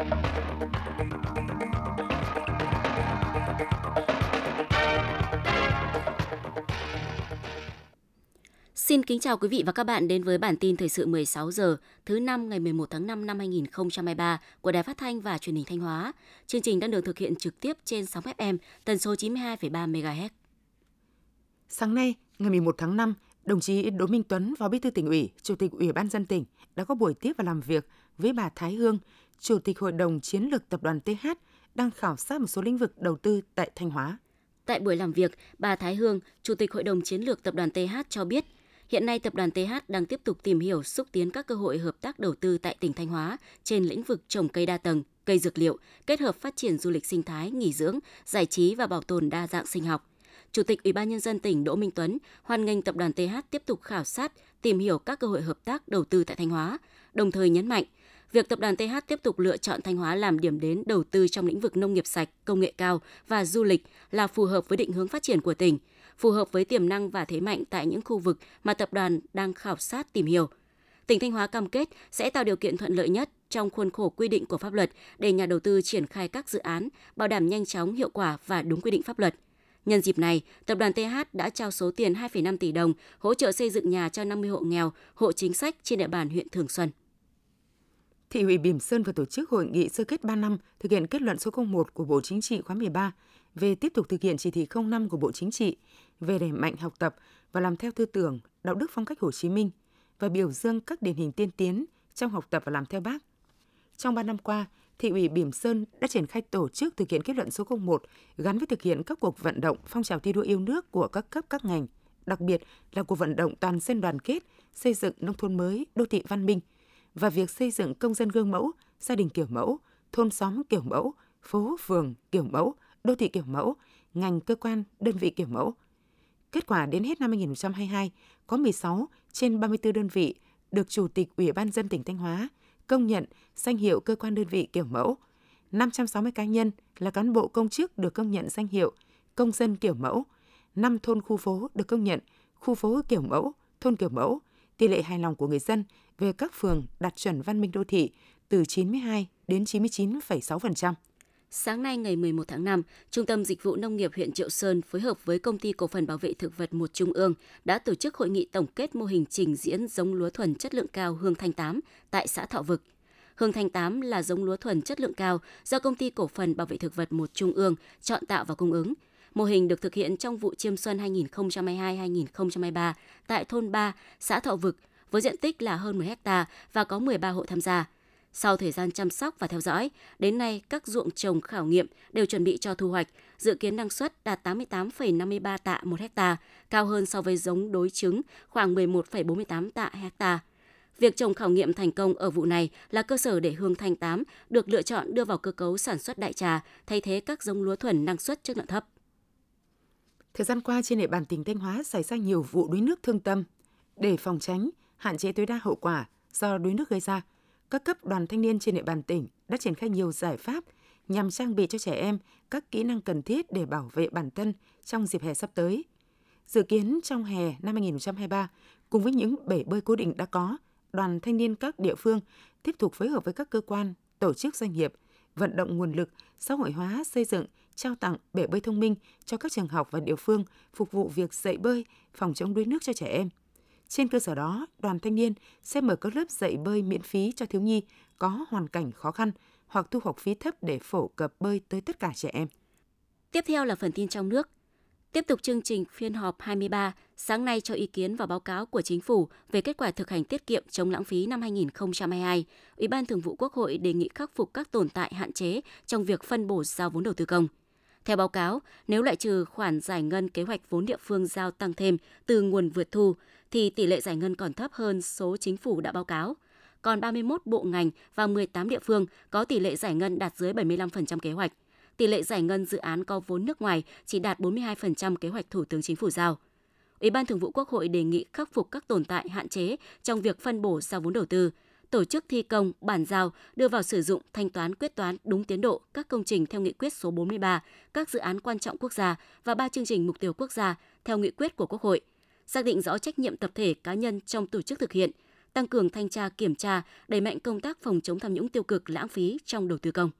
Xin kính chào quý vị và các bạn đến với bản tin thời sự 16 giờ thứ năm ngày 11 tháng 5 năm 2023 của Đài Phát thanh và Truyền hình Thanh Hóa. Chương trình đang được thực hiện trực tiếp trên sóng FM tần số 92,3 MHz. Sáng nay, ngày 11 tháng 5, đồng chí Đỗ Minh Tuấn, Phó Bí thư tỉnh ủy, Chủ tịch Ủy ban dân tỉnh đã có buổi tiếp và làm việc với bà Thái Hương, Chủ tịch Hội đồng Chiến lược Tập đoàn TH đang khảo sát một số lĩnh vực đầu tư tại Thanh Hóa. Tại buổi làm việc, bà Thái Hương, Chủ tịch Hội đồng Chiến lược Tập đoàn TH cho biết – Hiện nay, tập đoàn TH đang tiếp tục tìm hiểu xúc tiến các cơ hội hợp tác đầu tư tại tỉnh Thanh Hóa trên lĩnh vực trồng cây đa tầng, cây dược liệu, kết hợp phát triển du lịch sinh thái, nghỉ dưỡng, giải trí và bảo tồn đa dạng sinh học. Chủ tịch Ủy ban nhân dân tỉnh Đỗ Minh Tuấn hoan nghênh tập đoàn TH tiếp tục khảo sát, tìm hiểu các cơ hội hợp tác đầu tư tại Thanh Hóa, đồng thời nhấn mạnh việc tập đoàn TH tiếp tục lựa chọn Thanh Hóa làm điểm đến đầu tư trong lĩnh vực nông nghiệp sạch, công nghệ cao và du lịch là phù hợp với định hướng phát triển của tỉnh, phù hợp với tiềm năng và thế mạnh tại những khu vực mà tập đoàn đang khảo sát tìm hiểu. Tỉnh Thanh Hóa cam kết sẽ tạo điều kiện thuận lợi nhất trong khuôn khổ quy định của pháp luật để nhà đầu tư triển khai các dự án, bảo đảm nhanh chóng, hiệu quả và đúng quy định pháp luật. Nhân dịp này, tập đoàn TH đã trao số tiền 2,5 tỷ đồng hỗ trợ xây dựng nhà cho 50 hộ nghèo, hộ chính sách trên địa bàn huyện Thường Xuân. Thị ủy Bỉm Sơn vừa tổ chức hội nghị sơ kết 3 năm thực hiện kết luận số 01 của Bộ Chính trị khóa 13 về tiếp tục thực hiện chỉ thị 05 của Bộ Chính trị về đẩy mạnh học tập và làm theo tư tưởng, đạo đức phong cách Hồ Chí Minh và biểu dương các điển hình tiên tiến trong học tập và làm theo bác. Trong 3 năm qua, Thị ủy Bỉm Sơn đã triển khai tổ chức thực hiện kết luận số 01 gắn với thực hiện các cuộc vận động phong trào thi đua yêu nước của các cấp các ngành, đặc biệt là cuộc vận động toàn dân đoàn kết, xây dựng nông thôn mới, đô thị văn minh và việc xây dựng công dân gương mẫu, gia đình kiểu mẫu, thôn xóm kiểu mẫu, phố phường kiểu mẫu, đô thị kiểu mẫu, ngành cơ quan, đơn vị kiểu mẫu. Kết quả đến hết năm 2022, có 16 trên 34 đơn vị được Chủ tịch Ủy ban dân tỉnh Thanh Hóa công nhận danh hiệu cơ quan đơn vị kiểu mẫu. 560 cá nhân là cán bộ công chức được công nhận danh hiệu công dân kiểu mẫu. 5 thôn khu phố được công nhận khu phố kiểu mẫu, thôn kiểu mẫu. Tỷ lệ hài lòng của người dân về các phường đạt chuẩn văn minh đô thị từ 92 đến 99,6%. Sáng nay ngày 11 tháng 5, Trung tâm Dịch vụ Nông nghiệp huyện Triệu Sơn phối hợp với Công ty Cổ phần Bảo vệ Thực vật một Trung ương đã tổ chức hội nghị tổng kết mô hình trình diễn giống lúa thuần chất lượng cao Hương Thanh 8 tại xã Thọ Vực. Hương Thanh 8 là giống lúa thuần chất lượng cao do Công ty Cổ phần Bảo vệ Thực vật một Trung ương chọn tạo và cung ứng. Mô hình được thực hiện trong vụ chiêm xuân 2022-2023 tại thôn 3, xã Thọ Vực với diện tích là hơn 10 ha và có 13 hộ tham gia. Sau thời gian chăm sóc và theo dõi, đến nay các ruộng trồng khảo nghiệm đều chuẩn bị cho thu hoạch, dự kiến năng suất đạt 88,53 tạ một hecta, cao hơn so với giống đối chứng khoảng 11,48 tạ hecta. Việc trồng khảo nghiệm thành công ở vụ này là cơ sở để hương thanh 8 được lựa chọn đưa vào cơ cấu sản xuất đại trà, thay thế các giống lúa thuần năng suất chất lượng thấp. Thời gian qua trên địa bàn tỉnh Thanh Hóa xảy ra nhiều vụ đuối nước thương tâm. Để phòng tránh, hạn chế tối đa hậu quả do đuối nước gây ra, các cấp đoàn thanh niên trên địa bàn tỉnh đã triển khai nhiều giải pháp nhằm trang bị cho trẻ em các kỹ năng cần thiết để bảo vệ bản thân trong dịp hè sắp tới. Dự kiến trong hè năm 2023, cùng với những bể bơi cố định đã có, đoàn thanh niên các địa phương tiếp tục phối hợp với các cơ quan, tổ chức doanh nghiệp, vận động nguồn lực, xã hội hóa xây dựng, trao tặng bể bơi thông minh cho các trường học và địa phương phục vụ việc dạy bơi, phòng chống đuối nước cho trẻ em. Trên cơ sở đó, đoàn thanh niên sẽ mở các lớp dạy bơi miễn phí cho thiếu nhi có hoàn cảnh khó khăn hoặc thu học phí thấp để phổ cập bơi tới tất cả trẻ em. Tiếp theo là phần tin trong nước. Tiếp tục chương trình phiên họp 23, sáng nay cho ý kiến vào báo cáo của Chính phủ về kết quả thực hành tiết kiệm chống lãng phí năm 2022, Ủy ban Thường vụ Quốc hội đề nghị khắc phục các tồn tại hạn chế trong việc phân bổ giao vốn đầu tư công. Theo báo cáo, nếu loại trừ khoản giải ngân kế hoạch vốn địa phương giao tăng thêm từ nguồn vượt thu, thì tỷ lệ giải ngân còn thấp hơn số chính phủ đã báo cáo. Còn 31 bộ ngành và 18 địa phương có tỷ lệ giải ngân đạt dưới 75% kế hoạch. Tỷ lệ giải ngân dự án có vốn nước ngoài chỉ đạt 42% kế hoạch Thủ tướng Chính phủ giao. Ủy ban Thường vụ Quốc hội đề nghị khắc phục các tồn tại hạn chế trong việc phân bổ giao vốn đầu tư, tổ chức thi công, bản giao, đưa vào sử dụng thanh toán quyết toán đúng tiến độ các công trình theo nghị quyết số 43, các dự án quan trọng quốc gia và ba chương trình mục tiêu quốc gia theo nghị quyết của Quốc hội, xác định rõ trách nhiệm tập thể cá nhân trong tổ chức thực hiện, tăng cường thanh tra kiểm tra, đẩy mạnh công tác phòng chống tham nhũng tiêu cực lãng phí trong đầu tư công.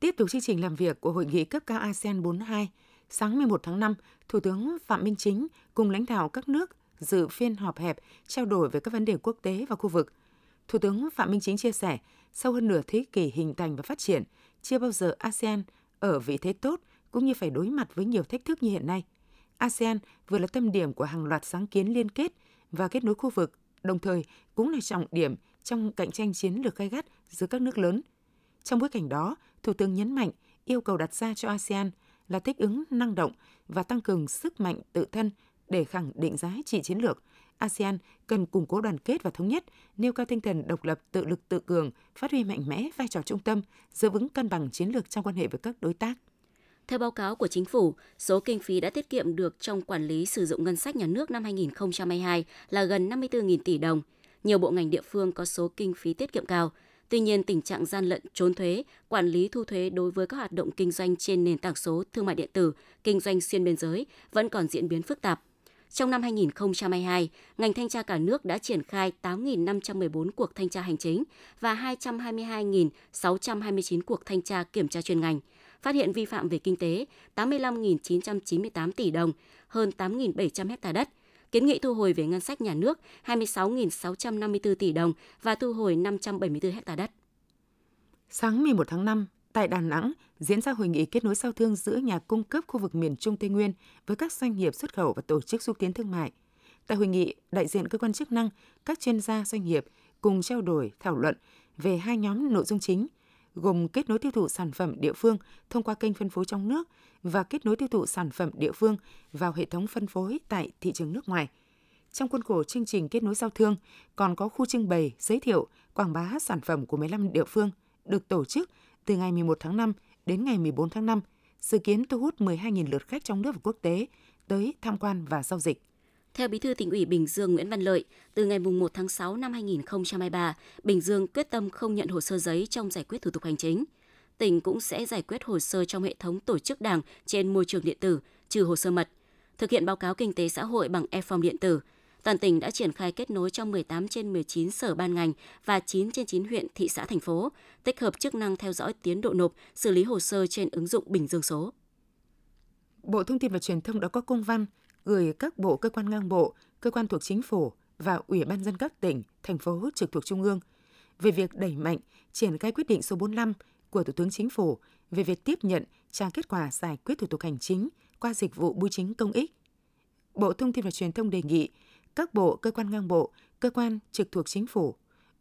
Tiếp tục chương trình làm việc của hội nghị cấp cao ASEAN 42, sáng 11 tháng 5, Thủ tướng Phạm Minh Chính cùng lãnh đạo các nước dự phiên họp hẹp trao đổi về các vấn đề quốc tế và khu vực. Thủ tướng Phạm Minh Chính chia sẻ, sau hơn nửa thế kỷ hình thành và phát triển, chưa bao giờ ASEAN ở vị thế tốt cũng như phải đối mặt với nhiều thách thức như hiện nay. ASEAN vừa là tâm điểm của hàng loạt sáng kiến liên kết và kết nối khu vực, đồng thời cũng là trọng điểm trong cạnh tranh chiến lược gay gắt giữa các nước lớn. Trong bối cảnh đó, Thủ tướng nhấn mạnh yêu cầu đặt ra cho ASEAN là thích ứng năng động và tăng cường sức mạnh tự thân để khẳng định giá trị chiến lược. ASEAN cần củng cố đoàn kết và thống nhất, nêu cao tinh thần độc lập, tự lực tự cường, phát huy mạnh mẽ vai trò trung tâm, giữ vững cân bằng chiến lược trong quan hệ với các đối tác. Theo báo cáo của chính phủ, số kinh phí đã tiết kiệm được trong quản lý sử dụng ngân sách nhà nước năm 2022 là gần 54.000 tỷ đồng. Nhiều bộ ngành địa phương có số kinh phí tiết kiệm cao. Tuy nhiên, tình trạng gian lận trốn thuế, quản lý thu thuế đối với các hoạt động kinh doanh trên nền tảng số thương mại điện tử, kinh doanh xuyên biên giới vẫn còn diễn biến phức tạp. Trong năm 2022, ngành thanh tra cả nước đã triển khai 8.514 cuộc thanh tra hành chính và 222.629 cuộc thanh tra kiểm tra chuyên ngành, phát hiện vi phạm về kinh tế 85.998 tỷ đồng, hơn 8.700 hectare đất, kiến nghị thu hồi về ngân sách nhà nước 26.654 tỷ đồng và thu hồi 574 hectare đất. Sáng 11 tháng 5, tại Đà Nẵng diễn ra hội nghị kết nối giao thương giữa nhà cung cấp khu vực miền Trung Tây Nguyên với các doanh nghiệp xuất khẩu và tổ chức xúc tiến thương mại. Tại hội nghị, đại diện cơ quan chức năng, các chuyên gia doanh nghiệp cùng trao đổi, thảo luận về hai nhóm nội dung chính, gồm kết nối tiêu thụ sản phẩm địa phương thông qua kênh phân phối trong nước và kết nối tiêu thụ sản phẩm địa phương vào hệ thống phân phối tại thị trường nước ngoài. Trong khuôn khổ chương trình kết nối giao thương, còn có khu trưng bày, giới thiệu, quảng bá sản phẩm của 15 địa phương được tổ chức từ ngày 11 tháng 5 đến ngày 14 tháng 5, dự kiến thu hút 12.000 lượt khách trong nước và quốc tế tới tham quan và giao dịch. Theo Bí thư tỉnh ủy Bình Dương Nguyễn Văn Lợi, từ ngày 1 tháng 6 năm 2023, Bình Dương quyết tâm không nhận hồ sơ giấy trong giải quyết thủ tục hành chính. Tỉnh cũng sẽ giải quyết hồ sơ trong hệ thống tổ chức đảng trên môi trường điện tử, trừ hồ sơ mật, thực hiện báo cáo kinh tế xã hội bằng e-form điện tử, toàn tỉnh đã triển khai kết nối trong 18 trên 19 sở ban ngành và 9 trên 9 huyện, thị xã, thành phố, tích hợp chức năng theo dõi tiến độ nộp, xử lý hồ sơ trên ứng dụng Bình Dương số. Bộ Thông tin và Truyền thông đã có công văn gửi các bộ cơ quan ngang bộ, cơ quan thuộc chính phủ và Ủy ban dân các tỉnh, thành phố trực thuộc Trung ương về việc đẩy mạnh triển khai quyết định số 45 của Thủ tướng Chính phủ về việc tiếp nhận trả kết quả giải quyết thủ tục hành chính qua dịch vụ bưu chính công ích. Bộ Thông tin và Truyền thông đề nghị các bộ, cơ quan ngang bộ, cơ quan trực thuộc chính phủ,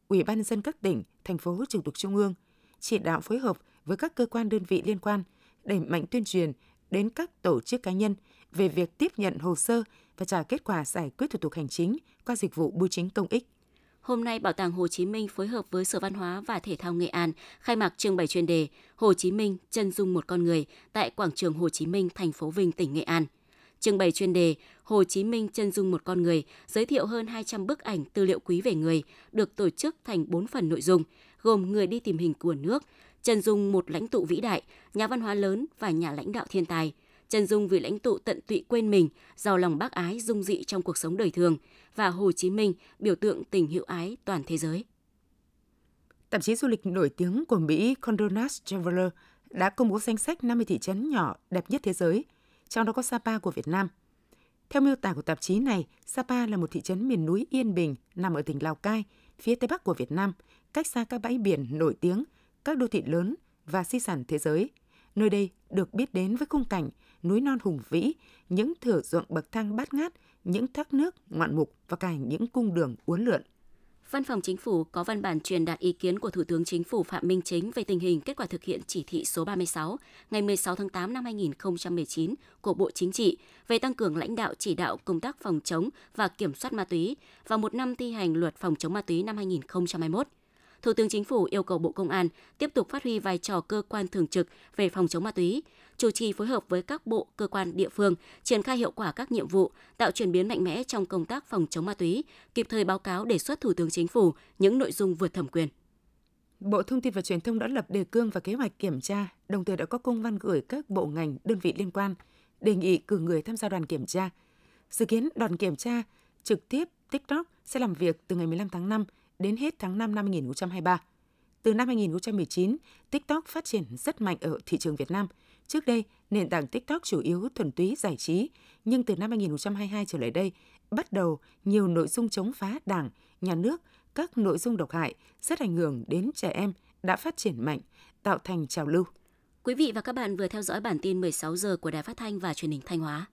Ủy ban dân các tỉnh, thành phố trực thuộc trung ương chỉ đạo phối hợp với các cơ quan đơn vị liên quan đẩy mạnh tuyên truyền đến các tổ chức cá nhân về việc tiếp nhận hồ sơ và trả kết quả giải quyết thủ tục hành chính qua dịch vụ bưu chính công ích. Hôm nay, Bảo tàng Hồ Chí Minh phối hợp với Sở Văn hóa và Thể thao Nghệ An khai mạc trưng bày chuyên đề Hồ Chí Minh chân dung một con người tại quảng trường Hồ Chí Minh, thành phố Vinh, tỉnh Nghệ An. Trưng bày chuyên đề Hồ Chí Minh chân dung một con người, giới thiệu hơn 200 bức ảnh tư liệu quý về người, được tổ chức thành 4 phần nội dung, gồm người đi tìm hình của nước, chân dung một lãnh tụ vĩ đại, nhà văn hóa lớn và nhà lãnh đạo thiên tài, chân dung vị lãnh tụ tận tụy quên mình, giàu lòng bác ái dung dị trong cuộc sống đời thường và Hồ Chí Minh, biểu tượng tình hữu ái toàn thế giới. Tạp chí du lịch nổi tiếng của Mỹ Condé Traveler đã công bố danh sách 50 thị trấn nhỏ đẹp nhất thế giới – trong đó có Sapa của Việt Nam. Theo miêu tả của tạp chí này, Sapa là một thị trấn miền núi yên bình nằm ở tỉnh Lào Cai, phía tây bắc của Việt Nam, cách xa các bãi biển nổi tiếng, các đô thị lớn và di sản thế giới. Nơi đây được biết đến với khung cảnh núi non hùng vĩ, những thửa ruộng bậc thang bát ngát, những thác nước ngoạn mục và cả những cung đường uốn lượn. Văn phòng Chính phủ có văn bản truyền đạt ý kiến của Thủ tướng Chính phủ Phạm Minh Chính về tình hình kết quả thực hiện chỉ thị số 36 ngày 16 tháng 8 năm 2019 của Bộ Chính trị về tăng cường lãnh đạo chỉ đạo công tác phòng chống và kiểm soát ma túy và một năm thi hành luật phòng chống ma túy năm 2021. Thủ tướng Chính phủ yêu cầu Bộ Công an tiếp tục phát huy vai trò cơ quan thường trực về phòng chống ma túy, chủ trì phối hợp với các bộ, cơ quan địa phương, triển khai hiệu quả các nhiệm vụ, tạo chuyển biến mạnh mẽ trong công tác phòng chống ma túy, kịp thời báo cáo đề xuất Thủ tướng Chính phủ những nội dung vượt thẩm quyền. Bộ Thông tin và Truyền thông đã lập đề cương và kế hoạch kiểm tra, đồng thời đã có công văn gửi các bộ ngành, đơn vị liên quan, đề nghị cử người tham gia đoàn kiểm tra. Dự kiến đoàn kiểm tra trực tiếp TikTok sẽ làm việc từ ngày 15 tháng 5 đến hết tháng 5 năm 2023. Từ năm 2019, TikTok phát triển rất mạnh ở thị trường Việt Nam. Trước đây, nền tảng TikTok chủ yếu thuần túy giải trí, nhưng từ năm 2022 trở lại đây, bắt đầu nhiều nội dung chống phá Đảng, nhà nước, các nội dung độc hại, rất ảnh hưởng đến trẻ em đã phát triển mạnh, tạo thành trào lưu. Quý vị và các bạn vừa theo dõi bản tin 16 giờ của Đài Phát thanh và Truyền hình Thanh Hóa.